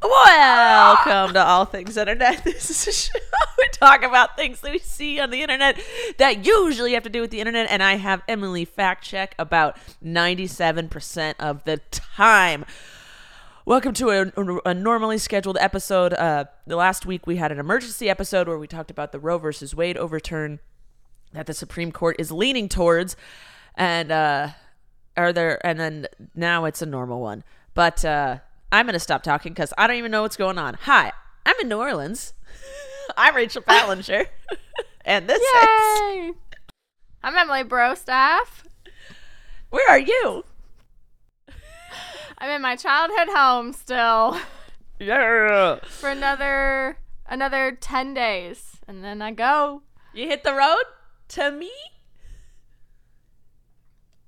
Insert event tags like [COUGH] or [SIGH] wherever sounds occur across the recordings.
Welcome to All Things Internet. [LAUGHS] This is a show we talk about things that we see on the internet that usually have to do with the internet, and I have Emily fact check about 97% of the time. Welcome to a, a normally scheduled episode. Uh, the last week we had an emergency episode where we talked about the Roe versus Wade overturn that the Supreme Court is leaning towards, and uh, are there? And then now it's a normal one, but. Uh, I'm going to stop talking because I don't even know what's going on. Hi, I'm in New Orleans. [LAUGHS] I'm Rachel Ballinger. [LAUGHS] and this is. Yay! I'm Emily Brostaff. Where are you? I'm in my childhood home still [LAUGHS] Yeah. for another another 10 days and then I go. You hit the road to me?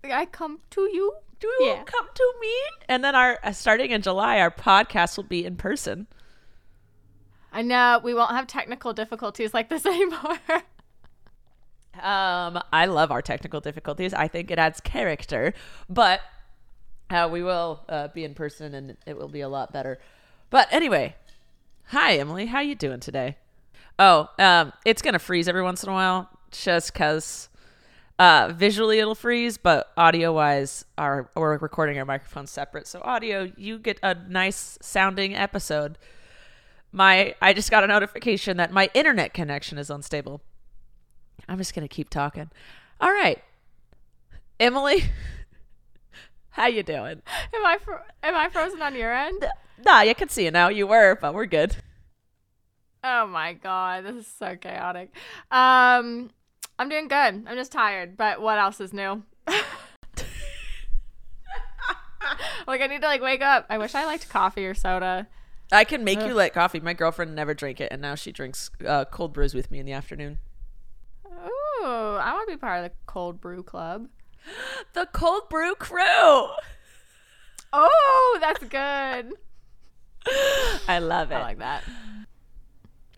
I come to you. Do you Yeah. come to me? And then our uh, starting in July, our podcast will be in person. I know we won't have technical difficulties like this [LAUGHS] anymore. Um, I love our technical difficulties. I think it adds character, but uh, we will uh, be in person, and it will be a lot better. But anyway, hi Emily, how you doing today? Oh, um, it's gonna freeze every once in a while, just cause uh, visually it'll freeze, but audio wise, our we're recording our microphones separate. So audio, you get a nice sounding episode. My I just got a notification that my internet connection is unstable. I'm just gonna keep talking. All right, Emily, [LAUGHS] how you doing? am I fro- am I frozen on your end? Nah, you can see it now. You were, but we're good. Oh my god, this is so chaotic. Um I'm doing good. I'm just tired, but what else is new? [LAUGHS] like I need to like wake up. I wish I liked coffee or soda. I can make you like coffee. My girlfriend never drank it, and now she drinks uh, cold brews with me in the afternoon. Ooh, I want to be part of the cold brew club. [GASPS] The cold brew crew. Oh, that's good. [LAUGHS] I love it. I like that.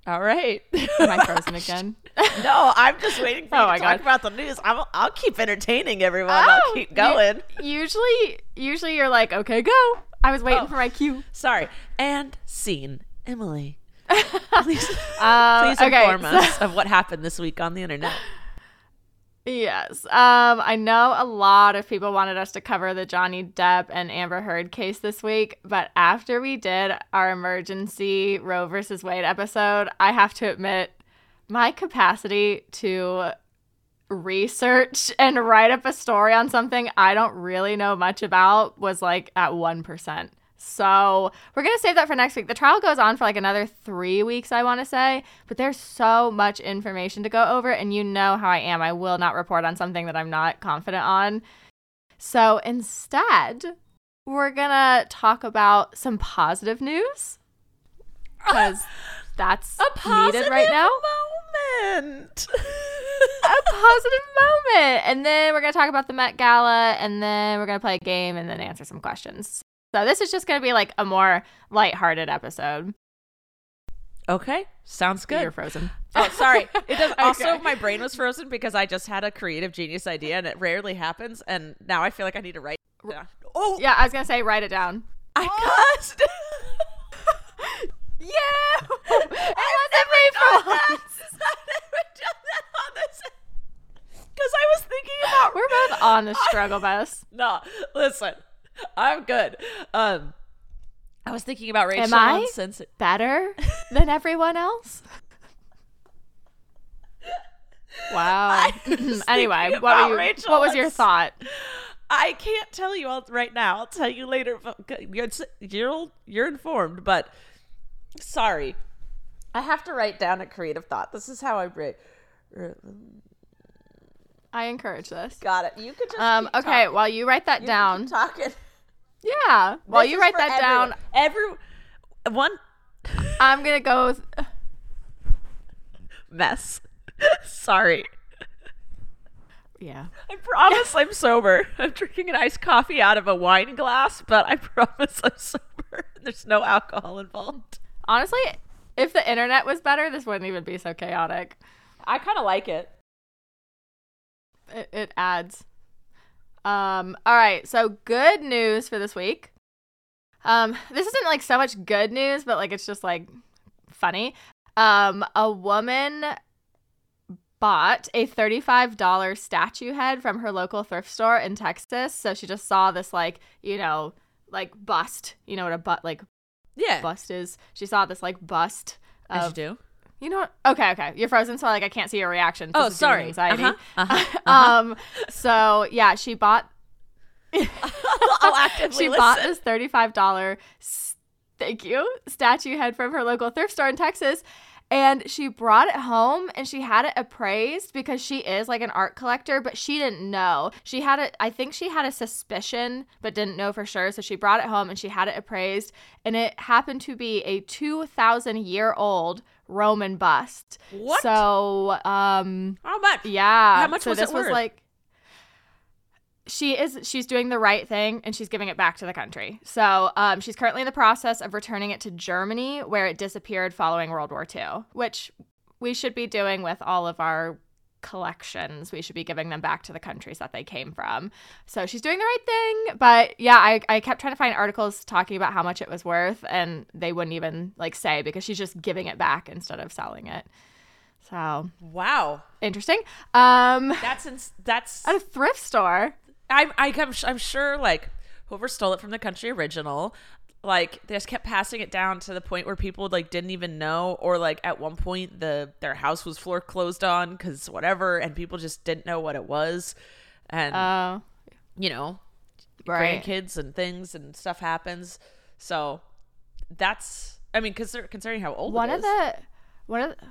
All right. Am I frozen [LAUGHS] again? [LAUGHS] no, I'm just waiting for you Oh to talk God. about the news. I'm, I'll keep entertaining everyone. I'll Oh, keep you- going. usually, usually you're like, okay, go. I was waiting Oh. for my cue. Sorry. And scene. Emily, [LAUGHS] please, Uh, please okay, inform so- us of what happened this week on the internet. Yes. Um, I know a lot of people wanted us to cover the Johnny Depp and Amber Heard case this week, but after we did our emergency Roe versus Wade episode, I have to admit my capacity to research and write up a story on something I don't really know much about was like at 1%. So we're going to save that for next week. The trial goes on for like another three weeks, I want to say, but there's so much information to go over. And you know how I am. I will not report on something that I'm not confident on. So instead, we're going to talk about some positive news [LAUGHS] because that's needed right now. moment. [LAUGHS] a positive moment. And then we're going to talk about the Met Gala, and then we're going to play a game and then answer some questions. So this is just going to be like a more lighthearted episode. okay, sounds good. You're frozen. Oh, sorry. [LAUGHS] It does. Also, my brain was frozen because I just had a creative genius idea, and it rarely happens. And now I feel like I need to write. Yeah. Oh, Yeah, I was going to say write it down. I cussed. [LAUGHS] me for once. I've never done that on this. Because I was thinking about. We're both on the [LAUGHS] struggle bus. No, listen, I'm good. Um, I was thinking about Rachel Am I? on Sense. Better than everyone else? [LAUGHS] Wow. [LAUGHS] anyway, what, were you, Rachel what was your thought? I can't tell you all right now. I'll tell you later. You're you're, you're informed, but sorry, I have to write down a creative thought. This is how I write. I encourage this. Got it. You could just Um, keep okay, talking. while you write that You down. keep talking. Yeah. While This you write for that down. Every one I'm going to go with [LAUGHS] mess. [LAUGHS] Sorry. yeah. I promise I'm sober. [LAUGHS] I'm drinking an iced coffee out of a wine glass, but I promise I'm sober. There's no alcohol involved. Honestly, if the internet was better, this wouldn't even be so chaotic. I kind of like it. It, it adds. Um, all right, so good news for this week. Um, this isn't like so much good news, but like it's just like funny. Um, a woman bought a $35 statue head from her local thrift store in Texas. So she just saw this like, you know, like bust. You know what a butt like Yeah. bust is? She saw this like bust As you do. you know what? Okay, okay. You're frozen, so like I can't see your reaction. Oh, This sorry. Anxiety. Uh-huh, [LAUGHS] uh-huh, um. So yeah, she bought. [LAUGHS] I'll actively she bought this thirty-five dollar. Thank you, statue head from her local thrift store in Texas. And she brought it home and she had it appraised because she is like an art collector, but she didn't know. She had it, I think she had a suspicion, but didn't know for sure. So she brought it home and she had it appraised. And it happened to be a 2,000 year old Roman bust. What? So, um, How much? yeah. How much so was this it was worth? like she is she's doing the right thing and she's giving it back to the country. So um, she's currently in the process of returning it to Germany where it disappeared following World War II, which we should be doing with all of our collections. We should be giving them back to the countries that they came from. So she's doing the right thing. But yeah, I, I kept trying to find articles talking about how much it was worth and they wouldn't even like say because she's just giving it back instead of selling it. So Wow. interesting. Um That's that's. at a thrift store. I'm I, I'm I'm sure like whoever stole it from the country original, like they just kept passing it down to the point where people like didn't even know, or like at one point the their house was floor closed on because whatever, and people just didn't know what it was, and Oh, you know, right. grandkids and things and stuff happens. So that's I mean, consider, considering how old One it of is. the one of the,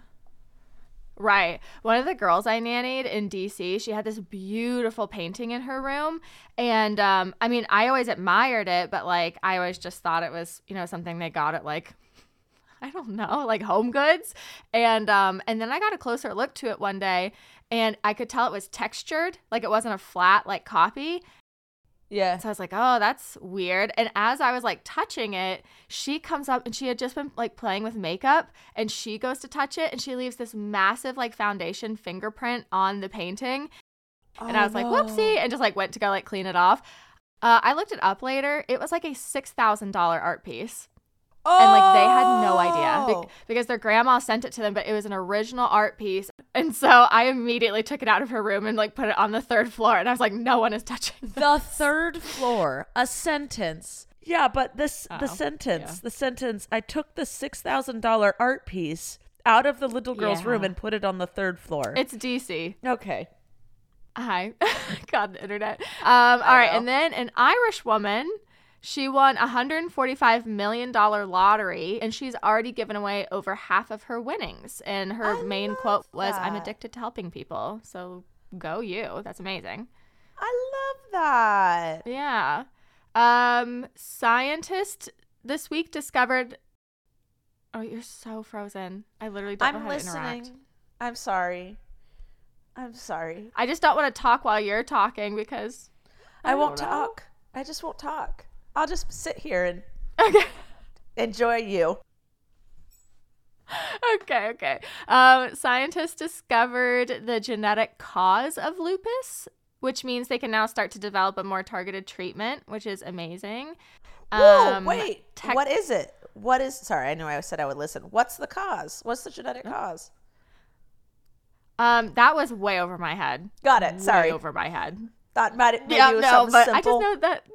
Right. One of the girls I nannied in DC, she had this beautiful painting in her room. And um, I mean, I always admired it, but like I always just thought it was, you know, something they got at like [LAUGHS] I don't know, like home goods. And um and then I got a closer look to it one day and I could tell it was textured, like it wasn't a flat like copy. Yeah. So I was like, oh, that's weird. And as I was like touching it, she comes up and she had just been like playing with makeup and she goes to touch it and she leaves this massive like foundation fingerprint on the painting. And I was like, whoopsie, and just like went to go like clean it off. Uh, I looked it up later. It was like a $6,000 art piece. And like they had no idea Oh. Be- because their grandma sent it to them, but it was an original art piece. And so I immediately took it out of her room and like put it on the third floor. And I was like, no one is touching this. the third floor a sentence yeah but this Oh, the sentence yeah. the sentence i took the $6000 art piece out of the little girl's room and put it on the third floor It's DC. okay Hi. [LAUGHS] God, the internet. Um, all right. know. And then an Irish woman, she won a $145 million lottery and she's already given away over half of her winnings. And her I main quote was, I'm addicted to helping people. So go you. That's amazing. i love that Yeah. Um, scientists this week discovered. Oh, you're so frozen. I literally don't know i'm how to interact. listening i'm sorry i'm sorry I just don't want to talk while you're talking because i, won't don't know. talk i just won't talk i'll just sit here and Okay. enjoy you okay, okay. Um, scientists discovered the genetic cause of lupus, which means they can now start to develop a more targeted treatment, which is amazing. Whoa, Um, wait tech- what is it what is? Sorry, I know I said I would listen. What's the cause? What's the genetic cause? Um, that was way over my head. Got it. Way Sorry, over my head. thought might maybe yeah, it was no, but simple. I just know that.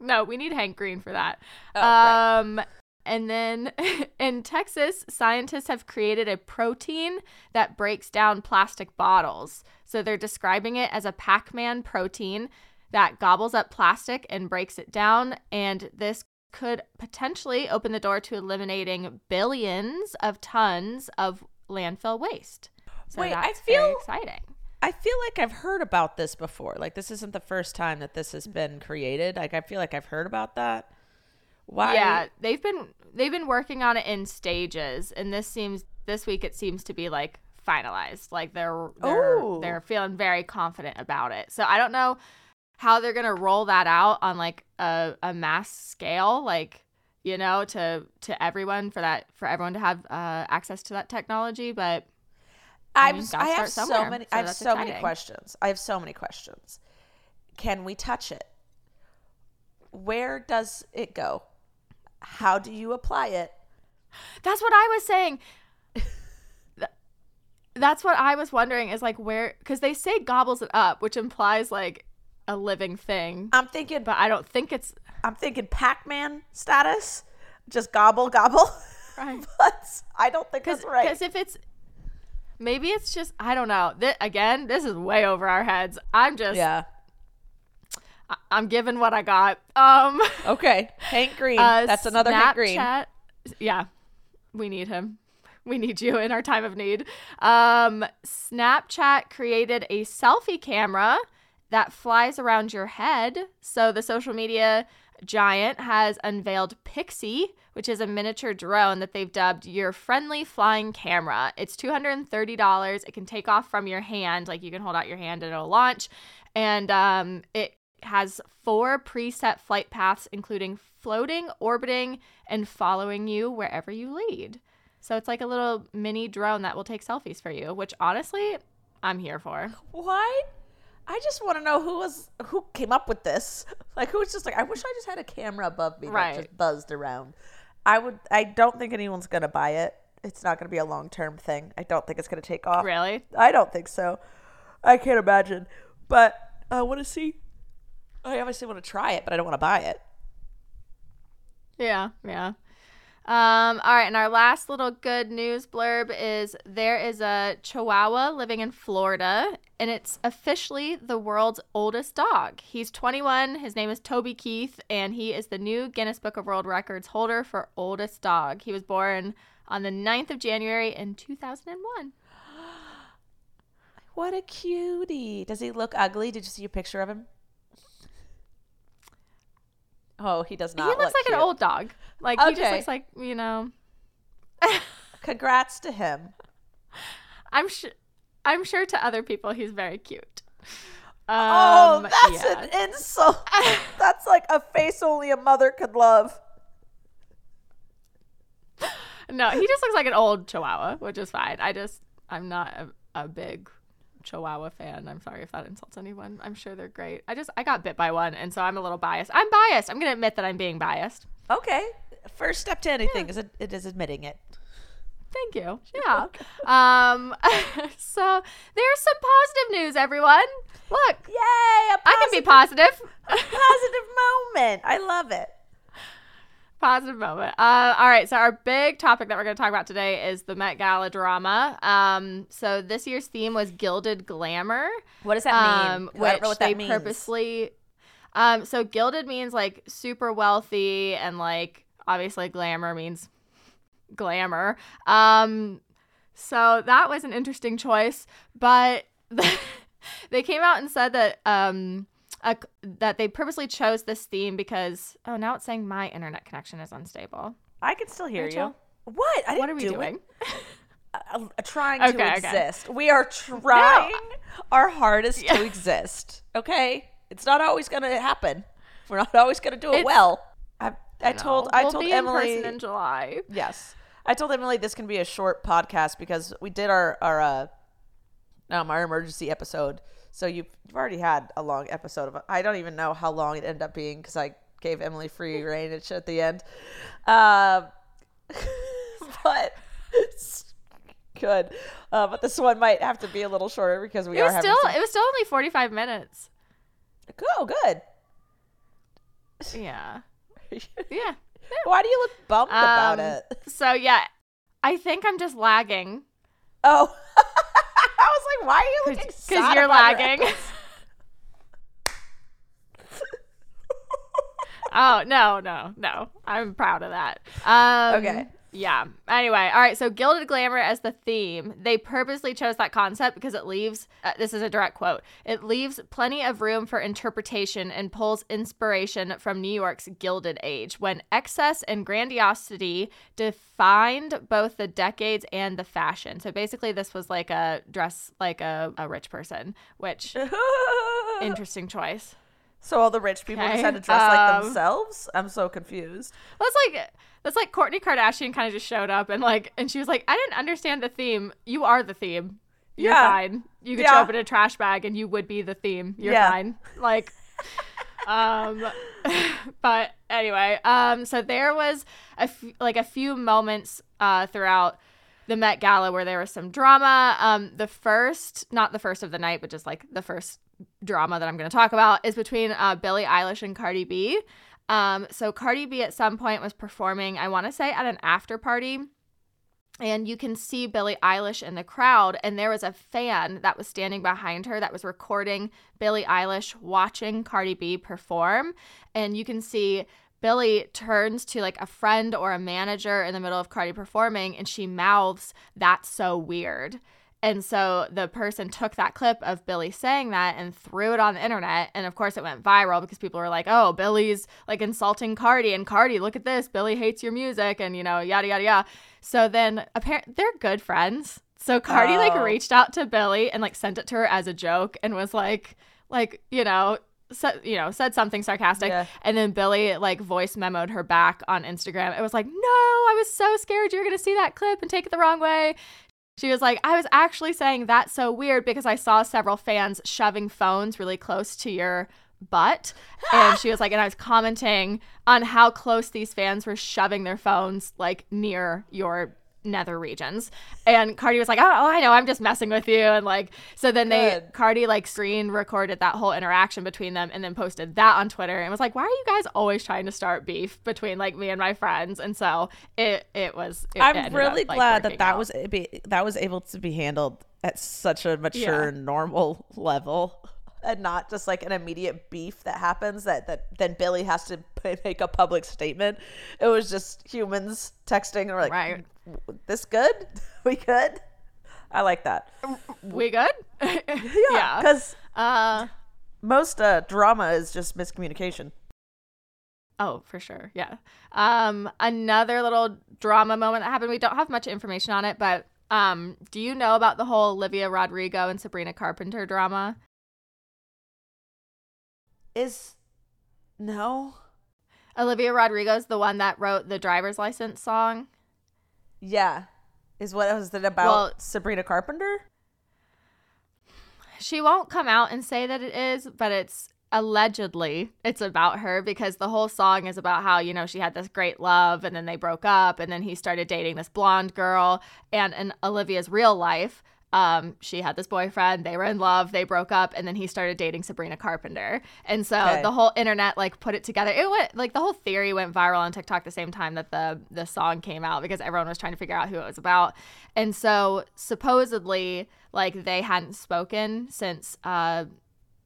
No, we need Hank Green for that. Oh, right. um, and then [LAUGHS] in Texas, scientists have created a protein that breaks down plastic bottles. So they're describing it as a Pac-Man protein that gobbles up plastic and breaks it down. And this could potentially open the door to eliminating billions of tons of landfill waste. So Wait, I that's very feel- exciting. I feel like I've heard about this before. Like this isn't the first time that this has been created. Like I feel like I've heard about that. Why? Yeah, they've been they've been working on it in stages, and this seems this week it seems to be like finalized. Like they're they're Ooh. they're feeling very confident about it. So I don't know how they're gonna roll that out on like a, a mass scale, like you know, to to everyone for that for everyone to have uh, access to that technology. But I I've I, have so many. so I have so many questions. I have so many questions. Can we touch it? Where does it go? How do you apply it? That's what I was saying. [LAUGHS] That's what I was wondering is like where because they say gobbles it up, which implies like a living thing, I'm thinking, but I don't think it's I'm thinking Pac-Man status, just gobble gobble. right. [LAUGHS] but I don't think that's right. Because if it's maybe it's just I don't know. Th- again, this is way over our heads. I'm just yeah. I- I'm giving what I got. Um, [LAUGHS] Okay. Hank Green. uh, that's another Hank Green. Snapchat- Yeah, we need him. We need you in our time of need. Um, Snapchat created a selfie camera that flies around your head. So the social media giant has unveiled Pixy, which is a miniature drone that they've dubbed your friendly flying camera. It's $230. It can take off from your hand, like you can hold out your hand and it'll launch. And um, it has four preset flight paths, including floating, orbiting, and following you wherever you lead. So it's like a little mini drone that will take selfies for you, which honestly, I'm here for. Why? I just want to know who was who came up with this. [LAUGHS] Like who was just like, I wish I just had a camera above me Right. that just buzzed around. I would. I don't think anyone's gonna buy it. It's not gonna be a long term thing. I don't think it's gonna take off. Really? I don't think so. I can't imagine. But I want to see. I obviously want to try it, but I don't want to buy it. Yeah, yeah. Um, all right, and our last little good news blurb is there is a Chihuahua living in Florida, and it's officially the world's oldest dog. He's 21. His name is Toby Keith, and he is the new Guinness Book of World Records holder for oldest dog. He was born on the 9th of January in 2001. [GASPS] What a cutie! Does he look ugly? Did you see a picture of him? Oh, he does not. he looks look like an old dog. Like he just looks like you know. [LAUGHS] [LAUGHS] Congrats to him. I'm sure. I'm sure to other people he's very cute. oh, Um, that's yeah. an insult. [LAUGHS] that's like a face only a mother could love. No, he just looks like an old Chihuahua, which is fine. I just I'm not a, a big Chihuahua fan. I'm sorry if that insults anyone. I'm sure they're great. I just I got bit by one, and so I'm a little biased. I'm biased. I'm gonna admit that I'm being biased. Okay. First step to anything is it, it is admitting it. Thank you. [LAUGHS] Yeah. um. [LAUGHS] so there's some positive news, everyone. Look, Yay! I can be positive- positive. A positive moment. I love it. Positive moment. Uh, all right, so our big topic that we're going to talk about today is the Met Gala drama. Um, so this year's theme was gilded glamour. What does that um, mean? Which I don't know what they that means. purposely. Um, so gilded means like super wealthy, and like obviously glamour means glamour. Um, so that was an interesting choice, but [LAUGHS] they came out and said that um a, that they purposely chose this theme because oh now it's saying my internet connection is unstable. I can still hear Rachel? you. What? I What are we do doing? [LAUGHS] Uh, uh, trying Okay, to okay. exist. We are [LAUGHS] trying our hardest Yeah. to exist. Okay, it's not always going to happen. We're not always going to do it It's- well. I, I told I we'll told be Emily in in July. Yes. I told Emily this can be a short podcast because we did our our uh, um our emergency episode. So you've, you've already had a long episode of I don't even know how long it ended up being because I gave Emily free [LAUGHS] reign at at the end. Um, [LAUGHS] but [LAUGHS] good. Uh, but this one might have to be a little shorter because we It are having still some- it was still only 45 minutes. Oh, good. Yeah. Yeah. Why do you look bummed about Um, it? So yeah, I think I'm just lagging Oh, was like, why are you looking because sad you're about lagging. [LAUGHS] [LAUGHS] oh no, no, no! I'm proud of that. Um, Okay. Yeah. Anyway, all right. So gilded glamour as the theme, they purposely chose that concept because it leaves. Uh, this is a direct quote. It leaves plenty of room for interpretation and pulls inspiration from New York's Gilded Age, when excess and grandiosity defined both the decades and the fashion. So basically, this was like a dress like a, a rich person, which [LAUGHS] interesting choice. So all the rich people just had to dress like um, themselves. I'm so confused. That's like that's like Kourtney Kardashian kind of just showed up and like and she was like, I didn't understand the theme. You are the theme. You're Yeah. fine. You could Yeah. show up in a trash bag and you would be the theme. You're Yeah. fine. Like [LAUGHS] um [LAUGHS] but anyway, um so there was a f- like a few moments uh throughout the Met Gala where there was some drama. Um the first, not the first of the night, but just like the first drama that I'm going to talk about is between uh, Billie Eilish and Cardi B. Um, so Cardi B at some point was performing, I want to say, at an after party. And you can see Billie Eilish in the crowd, and there was a fan that was standing behind her that was recording Billie Eilish watching Cardi B perform. And you can see Billie turns to like a friend or a manager in the middle of Cardi performing, and she mouths, That's so weird. And so the person took that clip of Billie saying that and threw it on the internet. And of course, it went viral because people were like, oh, Billie's like insulting Cardi. And Cardi, look at this. Billie hates your music. And, you know, yada, yada, yada. So then apparently they're good friends. So Cardi like Oh. reached out to Billie and like sent it to her as a joke and was like, like, you know, said, you know, said something sarcastic. Yeah. And then Billie like voice memoed her back on Instagram. It was like, no, I was so scared you were going to see that clip and take it the wrong way. She was like, I was actually saying that's so weird because I saw several fans shoving phones really close to your butt. And she was like, and I was commenting on how close these fans were shoving their phones like near your nether regions. And Cardi was like, oh, oh, I know, I'm just messing with you. And like, so then they, Good. Cardi like screen recorded that whole interaction between them and then posted that on Twitter and was like, why are you guys always trying to start beef between like me and my friends? And so it, it was, it I'm really up, like, glad that that out. was be, that was able to be handled at such a mature, Yeah. normal level, and not just like an immediate beef that happens that that then Billie has to p- [LAUGHS] make a public statement. It was just humans texting or like, Right. "This good? [LAUGHS] We good?" I like that. We good? [LAUGHS] Yeah, because Uh most uh, drama is just miscommunication. oh, for sure. Yeah. Um another little drama moment that happened. We don't have much information on it, but um do you know about the whole Olivia Rodrigo and Sabrina Carpenter drama? Is no, Olivia Rodrigo's the one that wrote the driver's license song. Yeah, is what was it about? Well- Sabrina Carpenter. She won't come out and say that it is, but it's allegedly it's about her because the whole song is about how, you know, she had this great love and then they broke up and then he started dating this blonde girl and in Olivia's real life um, she had this boyfriend, they were in love, they broke up, and then he started dating Sabrina Carpenter. And so Okay. the whole internet like put it together. It went like the whole theory went viral on TikTok the same time that the the song came out because everyone was trying to figure out who it was about. And so supposedly like they hadn't spoken since uh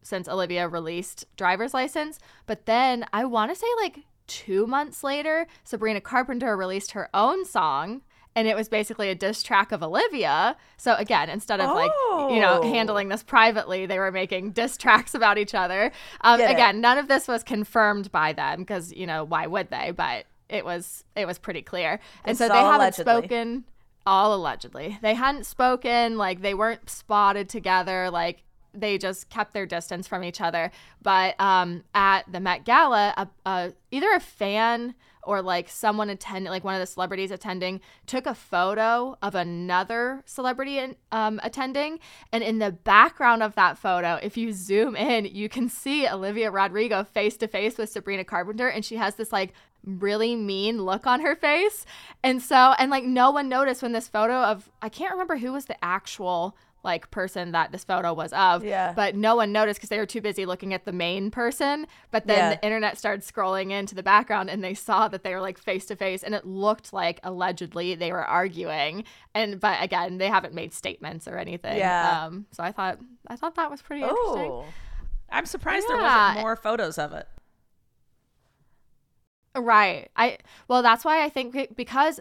since Olivia released driver's license. But then I want to say like two months later, Sabrina Carpenter released her own song. And it was basically a diss track of Olivia. So again, instead of like, you know, Oh. handling this privately, they were making diss tracks about each other. Um, again, none of this was confirmed by them because, you know, why would they? But it was it was pretty clear. And It's so they haven't allegedly. spoken all allegedly. They hadn't spoken, like they weren't spotted together, like they just kept their distance from each other. But um, at the Met Gala, a, a, either a fan or like someone attending, like one of the celebrities attending, took a photo of another celebrity um, attending. And in the background of that photo, if you zoom in, you can see Olivia Rodrigo face to face with Sabrina Carpenter. And she has this like really mean look on her face. And so, and like no one noticed when this photo of, I can't remember who was the actual like person that this photo was of. Yeah. But no one noticed because they were too busy looking at the main person. But then Yeah. the internet started scrolling into the background and they saw that they were like face to face and it looked like allegedly they were arguing. And but again, they haven't made statements or anything. Yeah. Um so I thought I thought that was pretty interesting. Oh, I'm surprised there wasn't more photos of it. Right. I well, that's why I think because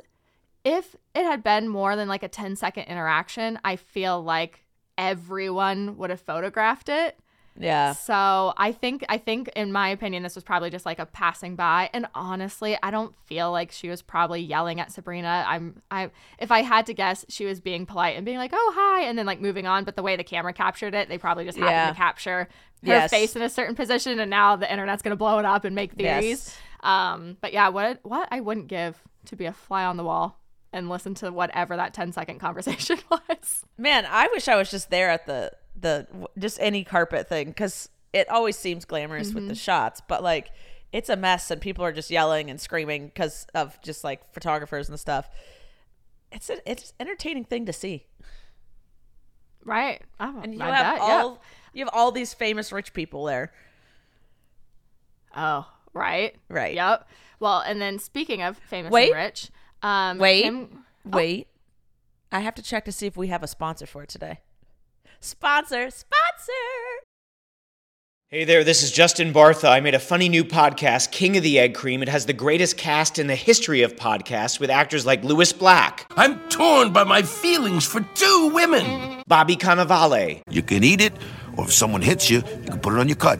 if it had been more than like a 10 second interaction, I feel like everyone would have photographed it. Yeah. So I think I think in my opinion this was probably just like a passing by and honestly I don't feel like she was probably yelling at Sabrina. I'm I if I had to guess she was being polite and being like oh hi and then like moving on but the way the camera captured it they probably just happened Yeah. to capture her Yes. face in a certain position and now the internet's going to blow it up and make theories. Yes. Um but yeah what what I wouldn't give to be a fly on the wall and listen to whatever that 10 second [LAUGHS] conversation [LAUGHS] was. Man, I wish I was just there at the the just any carpet thing because it always seems glamorous with the mm-hmm. shots, but like it's a mess and people are just yelling and screaming because of just like photographers and stuff. It's a, it's an entertaining thing to see, Right. Oh, and you have bet, yeah. all you have all these famous rich people there. Oh, right. Right. Yep. Well, and then speaking of famous Wait. and rich, um, Wait, Kim- wait, I have to check to see if we have a sponsor for today. Sponsor, sponsor. Hey there, this is Justin Bartha. I made a funny new podcast, King of the Egg Cream. It has the greatest cast in the history of podcasts with actors like Lewis Black, I'm torn by my feelings for two women. Bobby Cannavale, You can eat it, or if someone hits you, you can put it on your cut.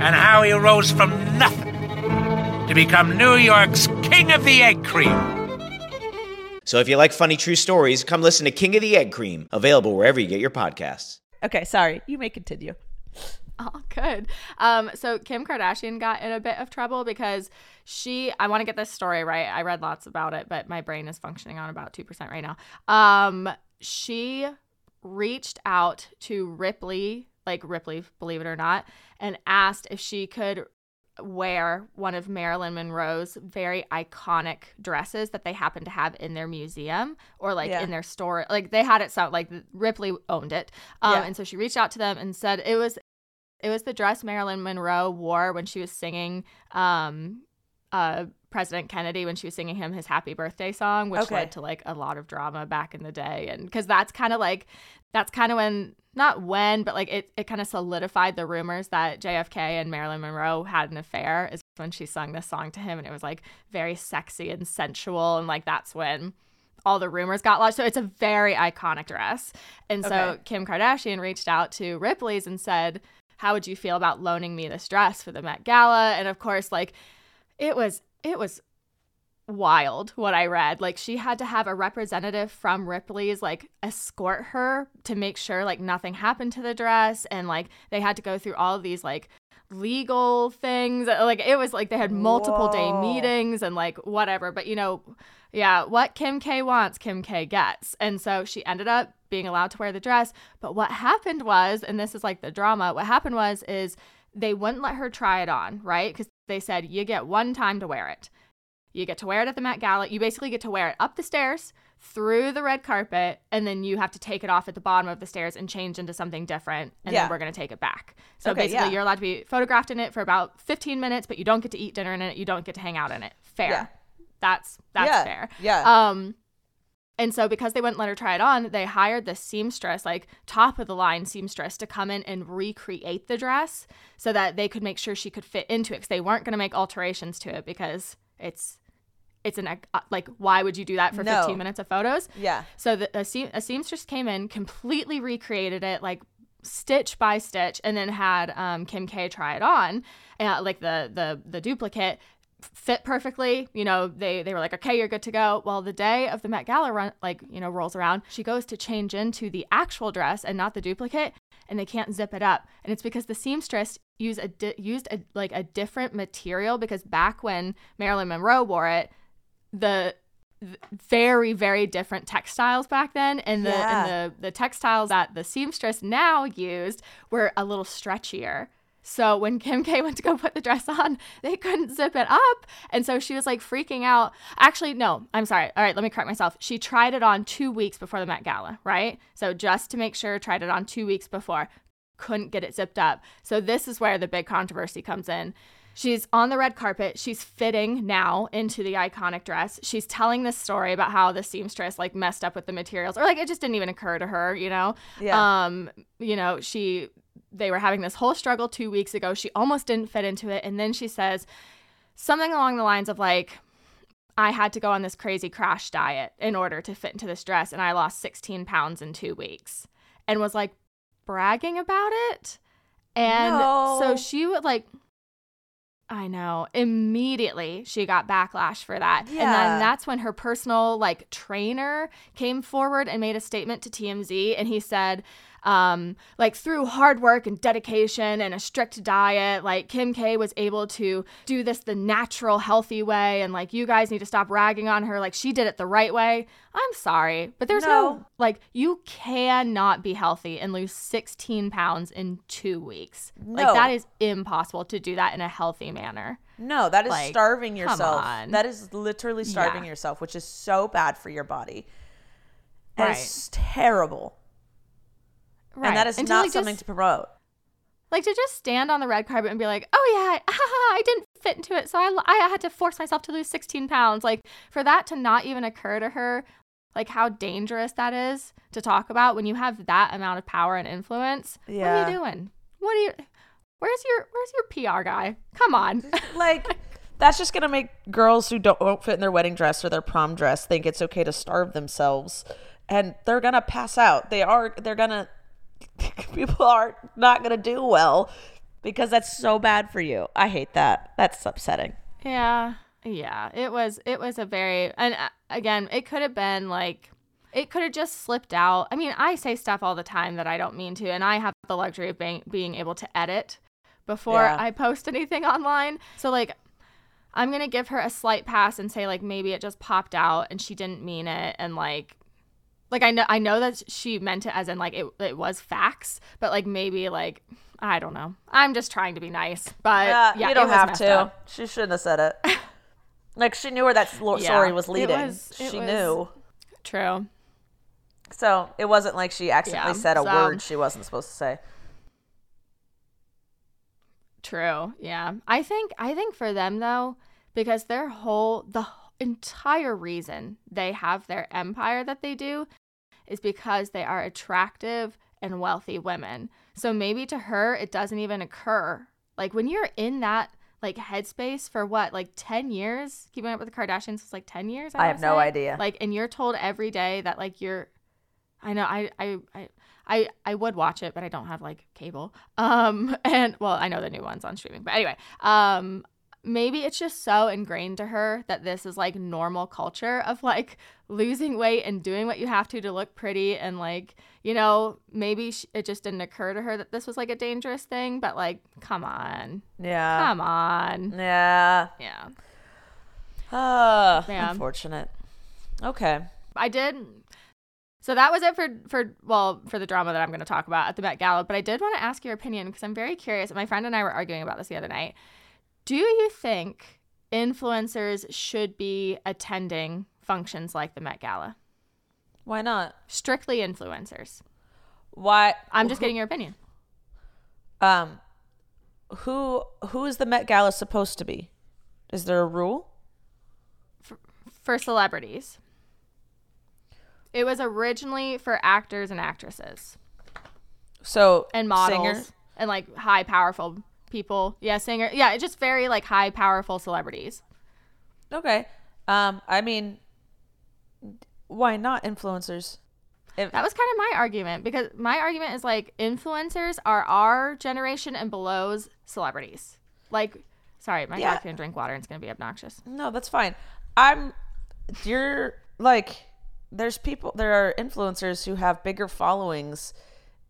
and how he rose from nothing to become New York's King of the Egg Cream. So if you like funny true stories, come listen to King of the Egg Cream, available wherever you get your podcasts. Okay, sorry. You may continue. Oh, good. Um, so Kim Kardashian got in a bit of trouble because she. I want to get this story right. I read lots about it, but my brain is functioning on about two percent right now. Um, she reached out to Ripley, like Ripley, believe it or not, and asked if she could wear one of Marilyn Monroe's very iconic dresses that they happen to have in their museum or like Yeah. in their store. Like they had it so like Ripley owned it. Um, Yeah. and so she reached out to them and said it was it was the dress Marilyn Monroe wore when she was singing um uh President Kennedy when she was singing him his happy birthday song, which Okay. led to like a lot of drama back in the day. And because that's kind of like, that's kind of when, not when, but like it, it kind of solidified the rumors that JFK and Marilyn Monroe had an affair, is when she sung this song to him. And it was like very sexy and sensual. And like that's when all the rumors got lodged. So it's a very iconic dress. And so Okay. Kim Kardashian reached out to Ripley's and said, How would you feel about loaning me this dress for the Met Gala? And of course, like, it was it was wild what I read. Like she had to have a representative from Ripley's like escort her to make sure like nothing happened to the dress and like they had to go through all of these like legal things. Like it was like they had multiple day meetings and like whatever. But you know, yeah, what Kim K wants, Kim K gets. And so she ended up being allowed to wear the dress. But what happened was, and this is like the drama, what happened was is they wouldn't let her try it on, right? Because they said you get one time to wear it. You get to wear it at the Met Gala. You basically get to wear it up the stairs, through the red carpet, and then you have to take it off at the bottom of the stairs and change into something different. And Yeah. then we're going to take it back. So Okay, basically, yeah. you're allowed to be photographed in it for about 15 minutes, but you don't get to eat dinner in it. You don't get to hang out in it. Fair. Yeah. That's that's fair. yeah. Um, and so because they wouldn't let her try it on, they hired this seamstress, like top of the line seamstress, to come in and recreate the dress so that they could make sure she could fit into it. Because they weren't going to make alterations to it because it's it's an uh, like why would you do that for No. 15 minutes of photos? Yeah. So the a, seam, a seamstress came in, completely recreated it, like stitch by stitch, and then had um, Kim K try it on, uh, like the the the duplicate fit perfectly. You know, they they were like, okay, you're good to go. Well, the day of the Met Gala run, like you know, rolls around, she goes to change into the actual dress and not the duplicate, and they can't zip it up, and it's because the seamstress used a di- used a like a different material because back when Marilyn Monroe wore it, the very very different textiles back then and the Yeah. and the the textiles that the seamstress now used were a little stretchier so when Kim K [LAUGHS] went to go put the dress on, they couldn't zip it up. And so she was like freaking out. Actually, no, I'm sorry. All right, let me correct myself. She tried it on two weeks before the Met Gala, right? So just to make sure, tried it on two weeks before. Couldn't get it zipped up. So this is where the big controversy comes in. She's on the red carpet. She's fitting now into the iconic dress. She's telling this story about how the seamstress like messed up with the materials, or like it just didn't even occur to her, you know. Yeah. Um, you know, she they were having this whole struggle two weeks ago. She almost didn't fit into it, and then she says something along the lines of like, "I had to go on this crazy crash diet in order to fit into this dress, and I lost 16 pounds in two weeks," and was like bragging about it. And No. so she would like I know. Immediately she got backlash for that. And then that's when her personal like trainer came forward and made a statement to TMZ and he said um like through hard work and dedication and a strict diet like Kim K was able to do this the natural healthy way and like you guys need to stop ragging on her like she did it the right way. I'm sorry, but there's no, No. like you cannot be healthy and lose 16 pounds in 2 weeks. Like that is impossible to do that in a healthy manner. No, that is Like, starving yourself. That is literally starving Yeah. yourself, which is so bad for your body. And Right. It's terrible. Right. And that is And not something just- to promote. Like to just stand on the red carpet and be like, "Oh yeah, [LAUGHS] I didn't fit into it, so I, I had to force myself to lose 16 pounds." Like for that to not even occur to her, like how dangerous that is to talk about when you have that amount of power and influence. Yeah. What are you doing? What are you? Where's your Where's your PR guy? Come on. Like [LAUGHS] that's just gonna make girls who don't won't fit in their wedding dress or their prom dress think it's okay to starve themselves, and they're gonna pass out. They are. They're gonna. [LAUGHS] People are not gonna do well because that's so bad for you. I hate that. That's upsetting. Yeah. Yeah. It was it was a very and uh, again, it could have been like it could have just slipped out. I mean, I say stuff all the time that I don't mean to and I have the luxury of being being able to edit before Yeah. I post anything [LAUGHS] online. So like I'm going to give her a slight pass and say like maybe it just popped out and she didn't mean it and like like I know I know that she meant it as in like it it was facts, but like maybe like I don't know. I'm just trying to be nice, but Yeah, yeah, you don't have to. up. She shouldn't have said it. [LAUGHS] like she knew where that slo- Yeah, story was it leading. was- it she was- knew. True. So it wasn't like she accidentally Yeah, said a so- word she wasn't supposed to say. True. Yeah. I think I think for them though, because their whole the entire reason they have their empire that they do is because they are attractive and wealthy women. So maybe to her it doesn't even occur. Like when you're in that like headspace for what, like 10 years? Keeping up with the Kardashians was like 10 years? I wanna have no say? idea. Like and you're told every day that like you're I know I I I I, I would watch it, but I don't have like cable. Um [LAUGHS] and well, I know the new ones on streaming. But anyway, um maybe it's just so ingrained to her that this is like normal culture of like losing weight and doing what you have to to look pretty and like, you know, maybe sh- it just didn't occur to her that this was like a dangerous thing, but like come on. Yeah. Come on. Yeah. Yeah. Uh, Yeah. Unfortunate. Okay. I did. So that was it for for well for the drama that I'm going to talk about at the Met Gala. But I did want to ask your opinion because I'm very curious. My friend and I were arguing about this the other night. Do you think influencers should be attending functions like the Met Gala? Why not? Strictly influencers. Why? I'm just who- getting your opinion. Um, who who is the Met Gala supposed to be? Is there a rule? For celebrities. It was originally for actors and actresses So and models singer? and like high powerful people. Yeah, singer. Yeah, it's just very like high powerful celebrities. Okay. Um, I mean, why not influencers? If, That was kind of my argument because my argument is like influencers are our generation and below's celebrities. Like, sorry, my Yeah. dog can drink water and it's gonna be obnoxious. No, that's fine. I'm you're like there's people there are influencers who have bigger followings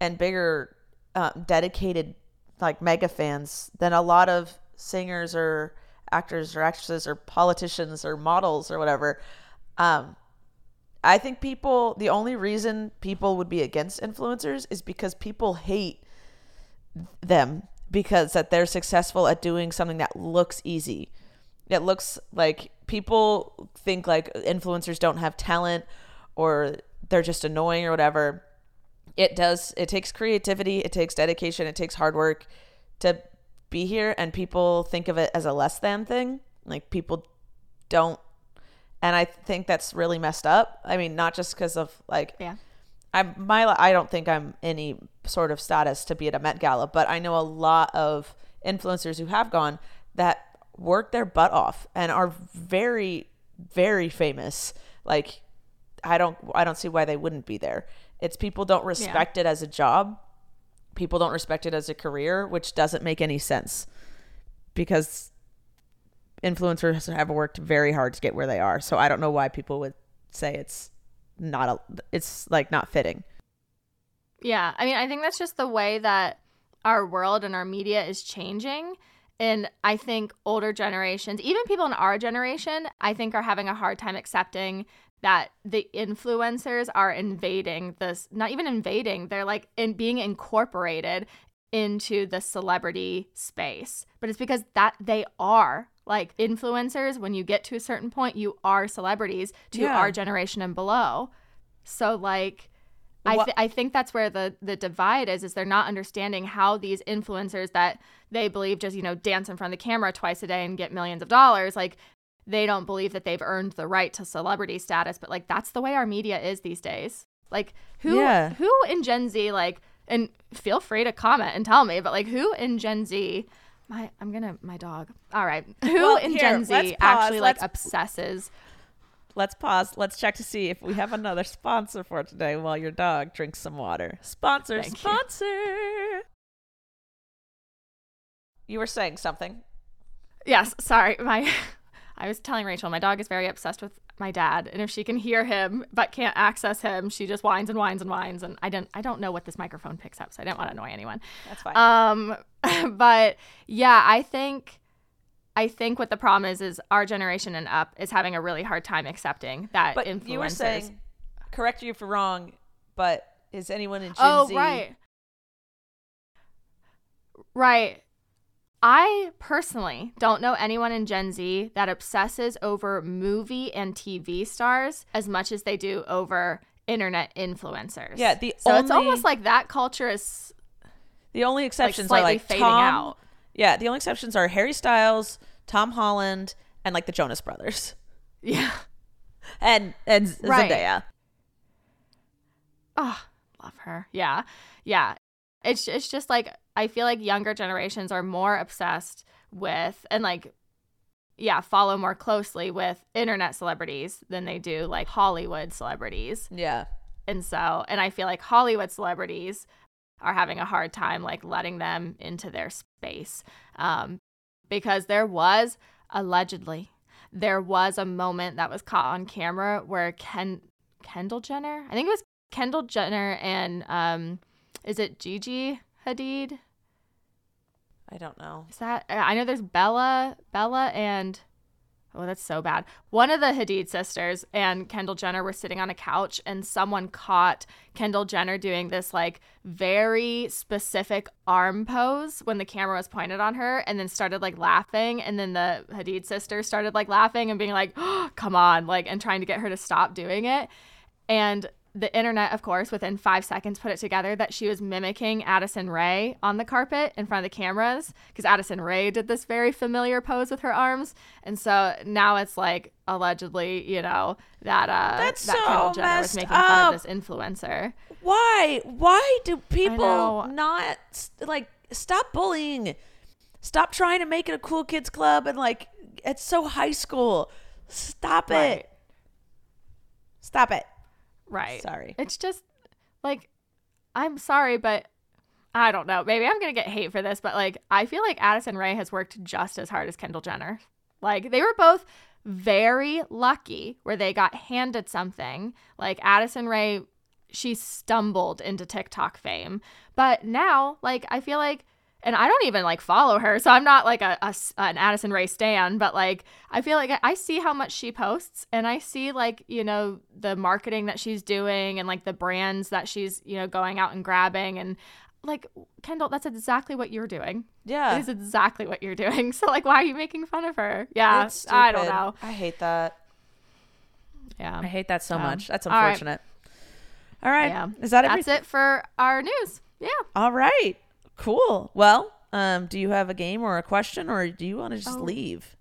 and bigger uh, dedicated like mega fans than a lot of singers or actors or actresses or politicians or models or whatever. Um I think people the only reason people would be against influencers is because people hate them because that they're successful at doing something that looks easy. It looks like people think like influencers don't have talent or they're just annoying or whatever. It does it takes creativity, it takes dedication, it takes hard work to be here and people think of it as a less than thing. Like people don't and I think that's really messed up. I mean, not just because of like Yeah. I'm my I don't think I'm any sort of status to be at a Met Gala, but I know a lot of influencers who have gone that work their butt off and are very very famous. Like I don't I don't see why they wouldn't be there. It's people don't respect it as a job. People don't respect it as a career, which doesn't make any sense. Because influencers have worked very hard to get where they are. So I don't know why people would say it's not a it's like not fitting. Yeah, I mean, I think that's just the way that our world and our media is changing. And I think older generations, even people in our generation, I think are having a hard time accepting that the influencers are invading this, not even invading, they're like in being incorporated into the celebrity space. But it's because that they are like influencers. When you get to a certain point, you are celebrities to Yeah. our generation and below. So, like, I, th- I think that's where the the divide is is they're not understanding how these influencers that they believe just you know dance in front of the camera twice a day and get millions of dollars like they don't believe that they've earned the right to celebrity status but like that's the way our media is these days like who Yeah. who in Gen Z like and feel free to comment and tell me but like who in Gen Z my I'm gonna my dog all right [LAUGHS] who Well, in here, Gen Z pause, actually like obsesses Let's pause. Let's check to see if we have another sponsor for today while your dog drinks some water. Sponsor, Thank you. sponsor. You were saying something. Yes, sorry. My [LAUGHS] I was telling Rachel my dog is very obsessed with my dad and if she can hear him but can't access him, she just whines and whines and whines and I don't I don't know what this microphone picks up, so I didn't want to annoy anyone. That's fine. Um [LAUGHS] but yeah, I think I think what the problem is is our generation and up is having a really hard time accepting that but influencers. you were saying, correct you if you're wrong, but is anyone in Gen oh, Z? right. Right. I personally don't know anyone in Gen Z that obsesses over movie and TV stars as much as they do over internet influencers. Yeah, the so it's almost like that culture is The only exceptions are like fading Tom. out. Yeah, the only exceptions are Harry Styles, Tom Holland, and like the Jonas Brothers, yeah. [LAUGHS] and and Z- Right. Zendaya. Oh, love her. Yeah. Yeah. It's it's just like I feel like younger generations are more obsessed with and like yeah, follow more closely with internet celebrities than they do like Hollywood celebrities. Yeah. And so, and I feel like Hollywood celebrities are having a hard time like letting them into their space. Um, because there was allegedly there was a moment that was caught on camera where Ken Kendall Jenner, I think it was Kendall Jenner and um is it Gigi Hadid? I don't know. Is that uh, I know there's Bella, Bella and oh that's so bad. One of the Hadid sisters and Kendall Jenner were sitting on a couch and someone caught Kendall Jenner doing this like very specific arm pose when the camera was pointed on her and then started like laughing and then the Hadid sister started like laughing and being like, oh, [GASPS] "Come on," like and trying to get her to stop doing it. And the internet, of course, within five seconds put it together that she was mimicking Addison Rae on the carpet in front of the cameras because Addison Rae did this very familiar pose with her arms. And so now it's like allegedly, you know, that uh That's that so Kendall Jenner was making fun of this influencer. Why? Why do people not like stop bullying? Stop trying to make it a cool kids club and like it's so high school. Stop Right. it. Stop it. Right. Sorry. It's just like I'm sorry, but I don't know. Maybe I'm gonna get hate for this, but like I feel like Addison Rae has worked just as hard as Kendall Jenner. Like they were both very lucky where they got handed something. Like Addison Rae, she stumbled into TikTok fame, but now like I feel like. And I don't even like follow her, so I'm not like a, a s- an Addison Rae stan. But like, I feel like I see how much she posts, and I see like you know the marketing that she's doing, and like the brands that she's you know going out and grabbing, and like Kendall, that's exactly what you're doing. Yeah. it is exactly what you're doing. [LAUGHS] So like, why are you making fun of her? Yeah, It's I don't know. I hate that. Yeah, I hate that so Um, much. That's unfortunate. All right. Yeah, Is that that's it for our news? Yeah. All right. Cool. Well, um, do you have a game or a question, or do you want to just Oh. leave?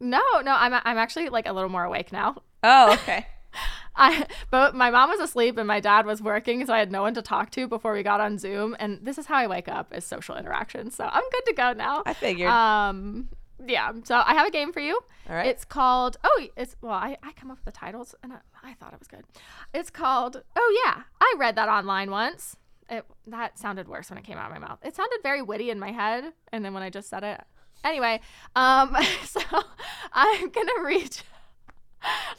No, no, I'm I'm actually like a little more awake now. Oh, okay. [LAUGHS] I but my mom was asleep and my dad was working, so I had no one to talk to before we got on Zoom. And this is how I wake up is social interaction. So I'm good to go now. I figured. Um, yeah. So I have a game for you. All right. It's called. Oh, it's well. I I come up with the titles and I, I thought it was good. It's called. Oh yeah, I read that online once. It that sounded worse when it came out of my mouth. It sounded very witty in my head, and then when I just said it. Anyway, um, [LAUGHS] so I'm gonna read.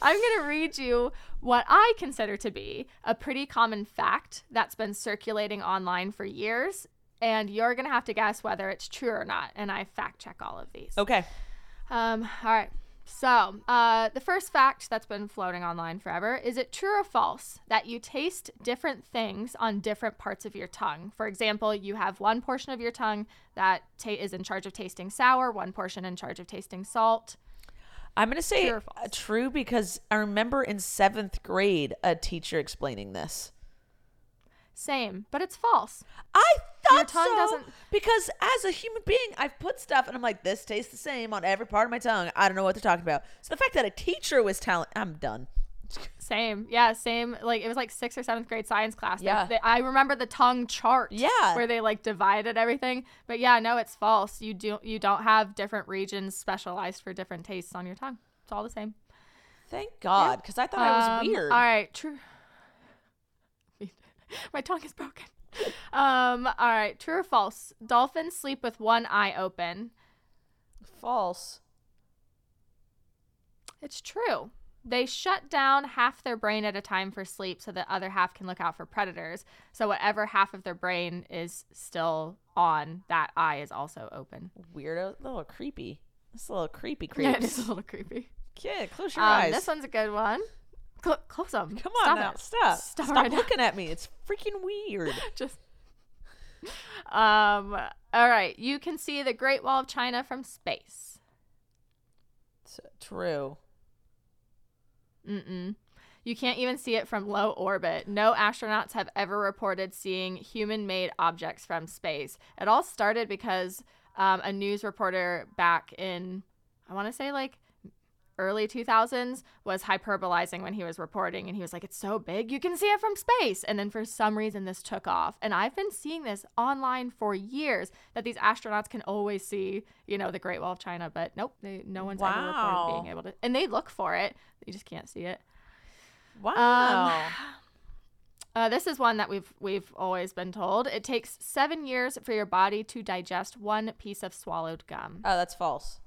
I'm going to read you what I consider to be a pretty common fact that's been circulating online for years. And you're going to have to guess whether it's true or not. And I fact check all of these. Okay. Um, all right. So, uh, the first fact that's been floating online forever is it true or false that you taste different things on different parts of your tongue? For example, you have one portion of your tongue that ta- is in charge of tasting sour, one portion in charge of tasting salt. I'm going to say True true because I remember in seventh grade a teacher explaining this. Same, but it's false. I thought Your tongue so, doesn't- because as a human being, I've put stuff and I'm like, this tastes the same on every part of my tongue. I don't know what they're talking about. So the fact that a teacher was telling, I'm done. Same, yeah, same. Like it was like sixth or seventh grade science class. Yeah. they- I remember the tongue chart. Yeah. where they like divided everything. But yeah, no, it's false. You do you don't have different regions specialized for different tastes on your tongue. It's all the same. Thank God, because I thought I was Um, weird. All right, true. [LAUGHS] My tongue is broken. [LAUGHS] Um, all right, true or false? Dolphins sleep with one eye open. False. It's true. They shut down half their brain at a time for sleep so the other half can look out for predators. So whatever half of their brain is still on, that eye is also open. Weirdo, a little creepy. It's a little creepy, [LAUGHS] Yeah, creeps. it is a little creepy. Kid, close your Um, eyes. this one's a good one. Cl- close them. Come on Stop now, it. stop. Stop, Stop, right now. looking at me. It's freaking weird. [LAUGHS] Just. Um. All right. You can see the Great Wall of China from space. It's true. Mm-mm. You can't even see it from low orbit. No astronauts have ever reported seeing human made objects from space. It all started because um, a news reporter back in, I want to say like early 2000s, was hyperbolizing when he was reporting. And he was like, it's so big, you can see it from space. And then for some reason, this took off. And I've been seeing this online for years that these astronauts can always see, you know, the Great Wall of China. But nope, they, no one's ever reported being able to. And they look for it, you just can't see it. Wow. [SIGHS] Uh, this is one that we've we've always been told. It takes seven years for your body to digest one piece of swallowed gum. oh, that's false.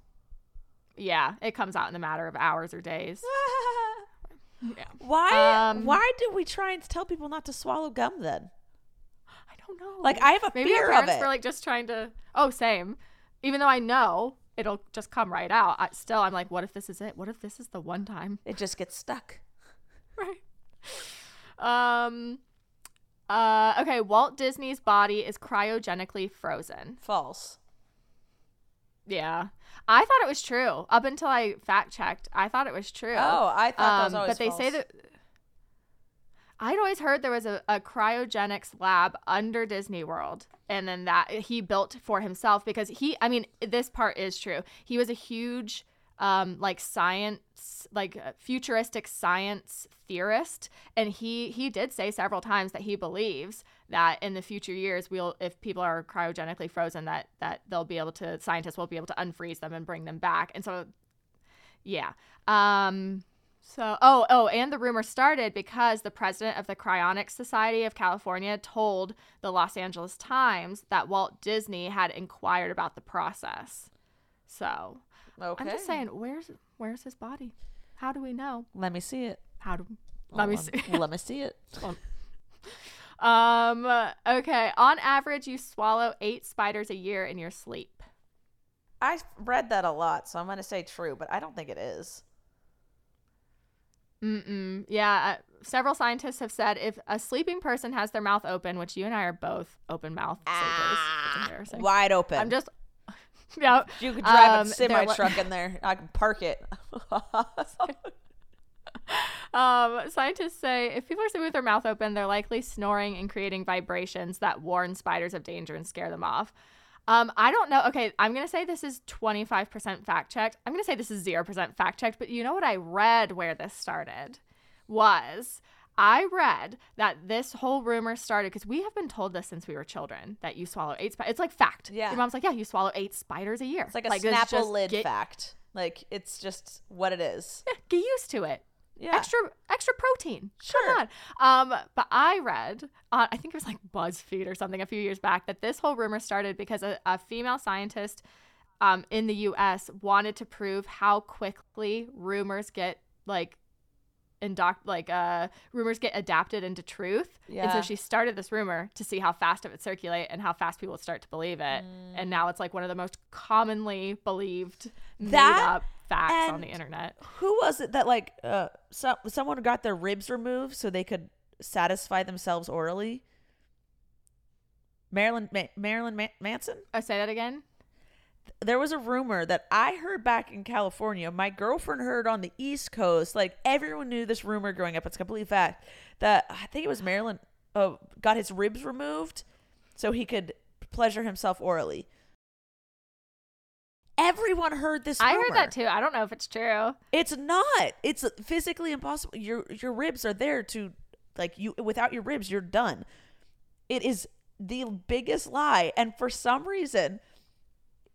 Yeah, it comes out in a matter of hours or days. [LAUGHS] yeah. Why? Um, why do we try and tell people not to swallow gum then? I don't know. Like I have a Maybe fear our of parents it. were like just trying to. Oh, same. Even though I know it'll just come right out, I, still I'm like, what if this is it? What if this is the one time? it just gets stuck. [LAUGHS] Right. Um. Uh. Okay. Walt Disney's body is cryogenically frozen. False. Yeah. I thought it was true up until I fact checked. I thought it was true. Oh, I thought that was Um, always But they say that I'd always heard there was a, a cryogenics lab under Disney World, and then that he built for himself because he. I mean, this part is true. He was a huge, um, like science, like uh, futuristic science theorist, and he he did say several times that he believes that in the future years we'll if people are cryogenically frozen that that they'll be able to scientists will be able to unfreeze them and bring them back and so Yeah. Um so oh oh and the rumor started because the president of the Cryonics Society of California told the Los Angeles Times that Walt Disney had inquired about the process. So Okay. I'm just saying where's where's his body? How do we know? Let me see it. How do let me Well, see. Let me see it. [LAUGHS] Um okay, on average you swallow 8 spiders a year in your sleep. I read that a lot, so I'm going to say true, but I don't think it is. Mm-mm. Yeah, uh, several scientists have said if a sleeping person has their mouth open, which you and I are both open mouth sleepers, embarrassing. Wide open. I'm just, [LAUGHS] yeah. You could drive um, a semi truck in there. I can park it. [LAUGHS] Um, scientists say if people are sleeping with their mouth open, they're likely snoring and creating vibrations that warn spiders of danger and scare them off. Um, I don't know. Okay, I'm gonna say this is 25% fact checked. I'm gonna say this is 0% fact checked. But you know what I read where this started was I read that this whole rumor started because we have been told this since we were children that you swallow eight spiders. It's like fact. Yeah. Your mom's like, yeah, you swallow eight spiders a year. It's like a it's Snapple lid get- fact. Like it's just what it is. [LAUGHS] Yeah, get used to it. Yeah. Extra extra protein. Sure. Come on. Um, but I read on I think it was like BuzzFeed or something a few years back that this whole rumor started because a, a female scientist um, in the U.S. wanted to prove how quickly rumors get like indoc like uh rumors get adapted into truth and so she started this rumor to see how fast it would circulate and how fast people would start to believe it and now it's like one of the most commonly believed made That up facts on the internet Who was it that like uh so, someone got their ribs removed so they could satisfy themselves orally? Marilyn Ma- Marilyn Ma- Manson? I say that again. There was a rumor that I heard back in California. My girlfriend heard on the East Coast. Like everyone knew this rumor growing up. It's a complete fact that I think it was Marilyn uh, got his ribs removed so he could pleasure himself orally. Everyone heard this. I heard that too. I don't know if it's true. It's not. It's physically impossible. Your your ribs are there to like you without your ribs you're done. It is the biggest lie and for some reason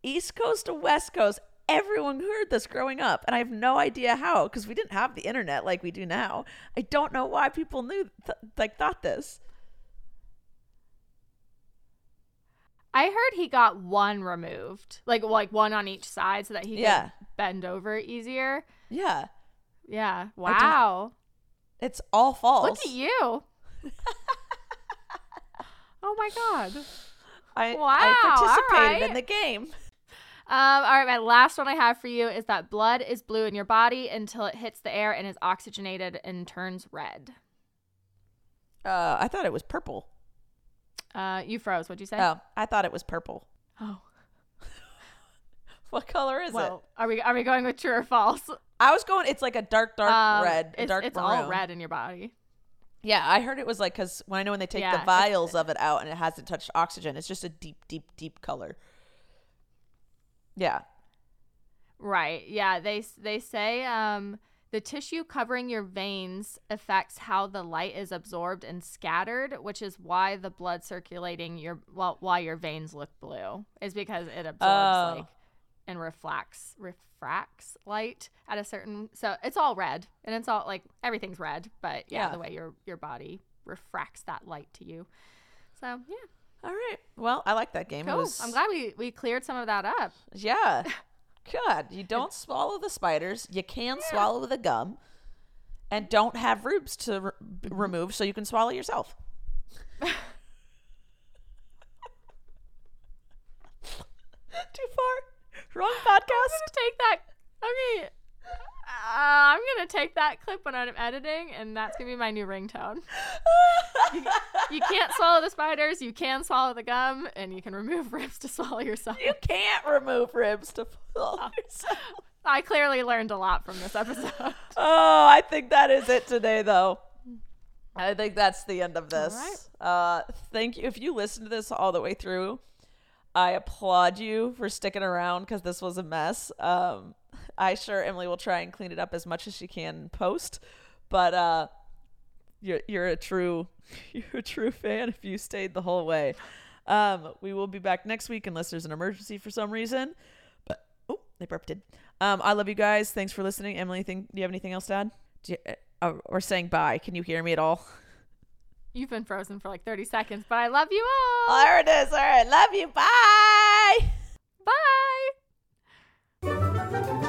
East Coast to West Coast everyone heard this growing up and I have no idea how cuz we didn't have the internet like we do now. I don't know why people knew th- like thought this. I heard he got one removed, like like one on each side, so that he Yeah. could bend over easier. Yeah. Yeah. Wow. It's all false. Look at you. [LAUGHS] oh my god. I, Wow, I participated all in the game. Um, all right, my last one I have for you is that blood is blue in your body until it hits the air and is oxygenated and turns red. Uh I thought it was purple. Uh, you froze. What'd you say? Oh, I thought it was purple. Oh. [LAUGHS] What color is it? Well, are we are we going with true or false? I was going. It's like a dark, dark Um, red, a It's, dark it's maroon. all red in your body. Yeah, I heard it was like because when I know when they take Yeah, the vials of it out and it hasn't touched oxygen, it's just a deep, deep, deep color. Yeah. Right. Yeah. They they say um, the tissue covering your veins affects how the light is absorbed and scattered, which is why the blood circulating your well, why your veins look blue is because it absorbs Oh. like and reflects refracts light at a certain. So it's all red and it's all like everything's red, but yeah, Yeah. the way your your body refracts that light to you. So yeah, All right. Well, I like that game. Cool. was, I'm glad we we cleared some of that up. Yeah. [LAUGHS] God, you don't swallow the spiders. You can swallow the gum, and don't have ribs to re- mm-hmm. remove so you can swallow yourself. [LAUGHS] Too far. Wrong I'm podcast. take that. Okay. Uh, I'm gonna take that clip when I'm editing, and that's gonna be my new ringtone. you, you can't [LAUGHS] swallow the spiders. You can swallow the gum, and you can remove [LAUGHS] ribs to swallow yourself. You can't remove ribs to swallow yourself. I clearly learned a lot from this episode. [LAUGHS] Oh, I think that is it today, though. I think that's the end of this. Uh, thank you. If you listened to this all the way through, I applaud you for sticking around because this was a mess. Um, I sure Emily will try and clean it up as much as she can post, but uh, you're you're a true [LAUGHS] you're a true fan if you stayed the whole way. Um, we will be back next week unless there's an emergency for some reason. But oh, they burped it. Um, I love you guys. Thanks for listening. Emily, think, do you have anything else to add? You, uh, or saying bye. Can you hear me at all? You've been frozen for like 30 seconds, but I love you all. There it is. All right. Love you. Bye. Bye.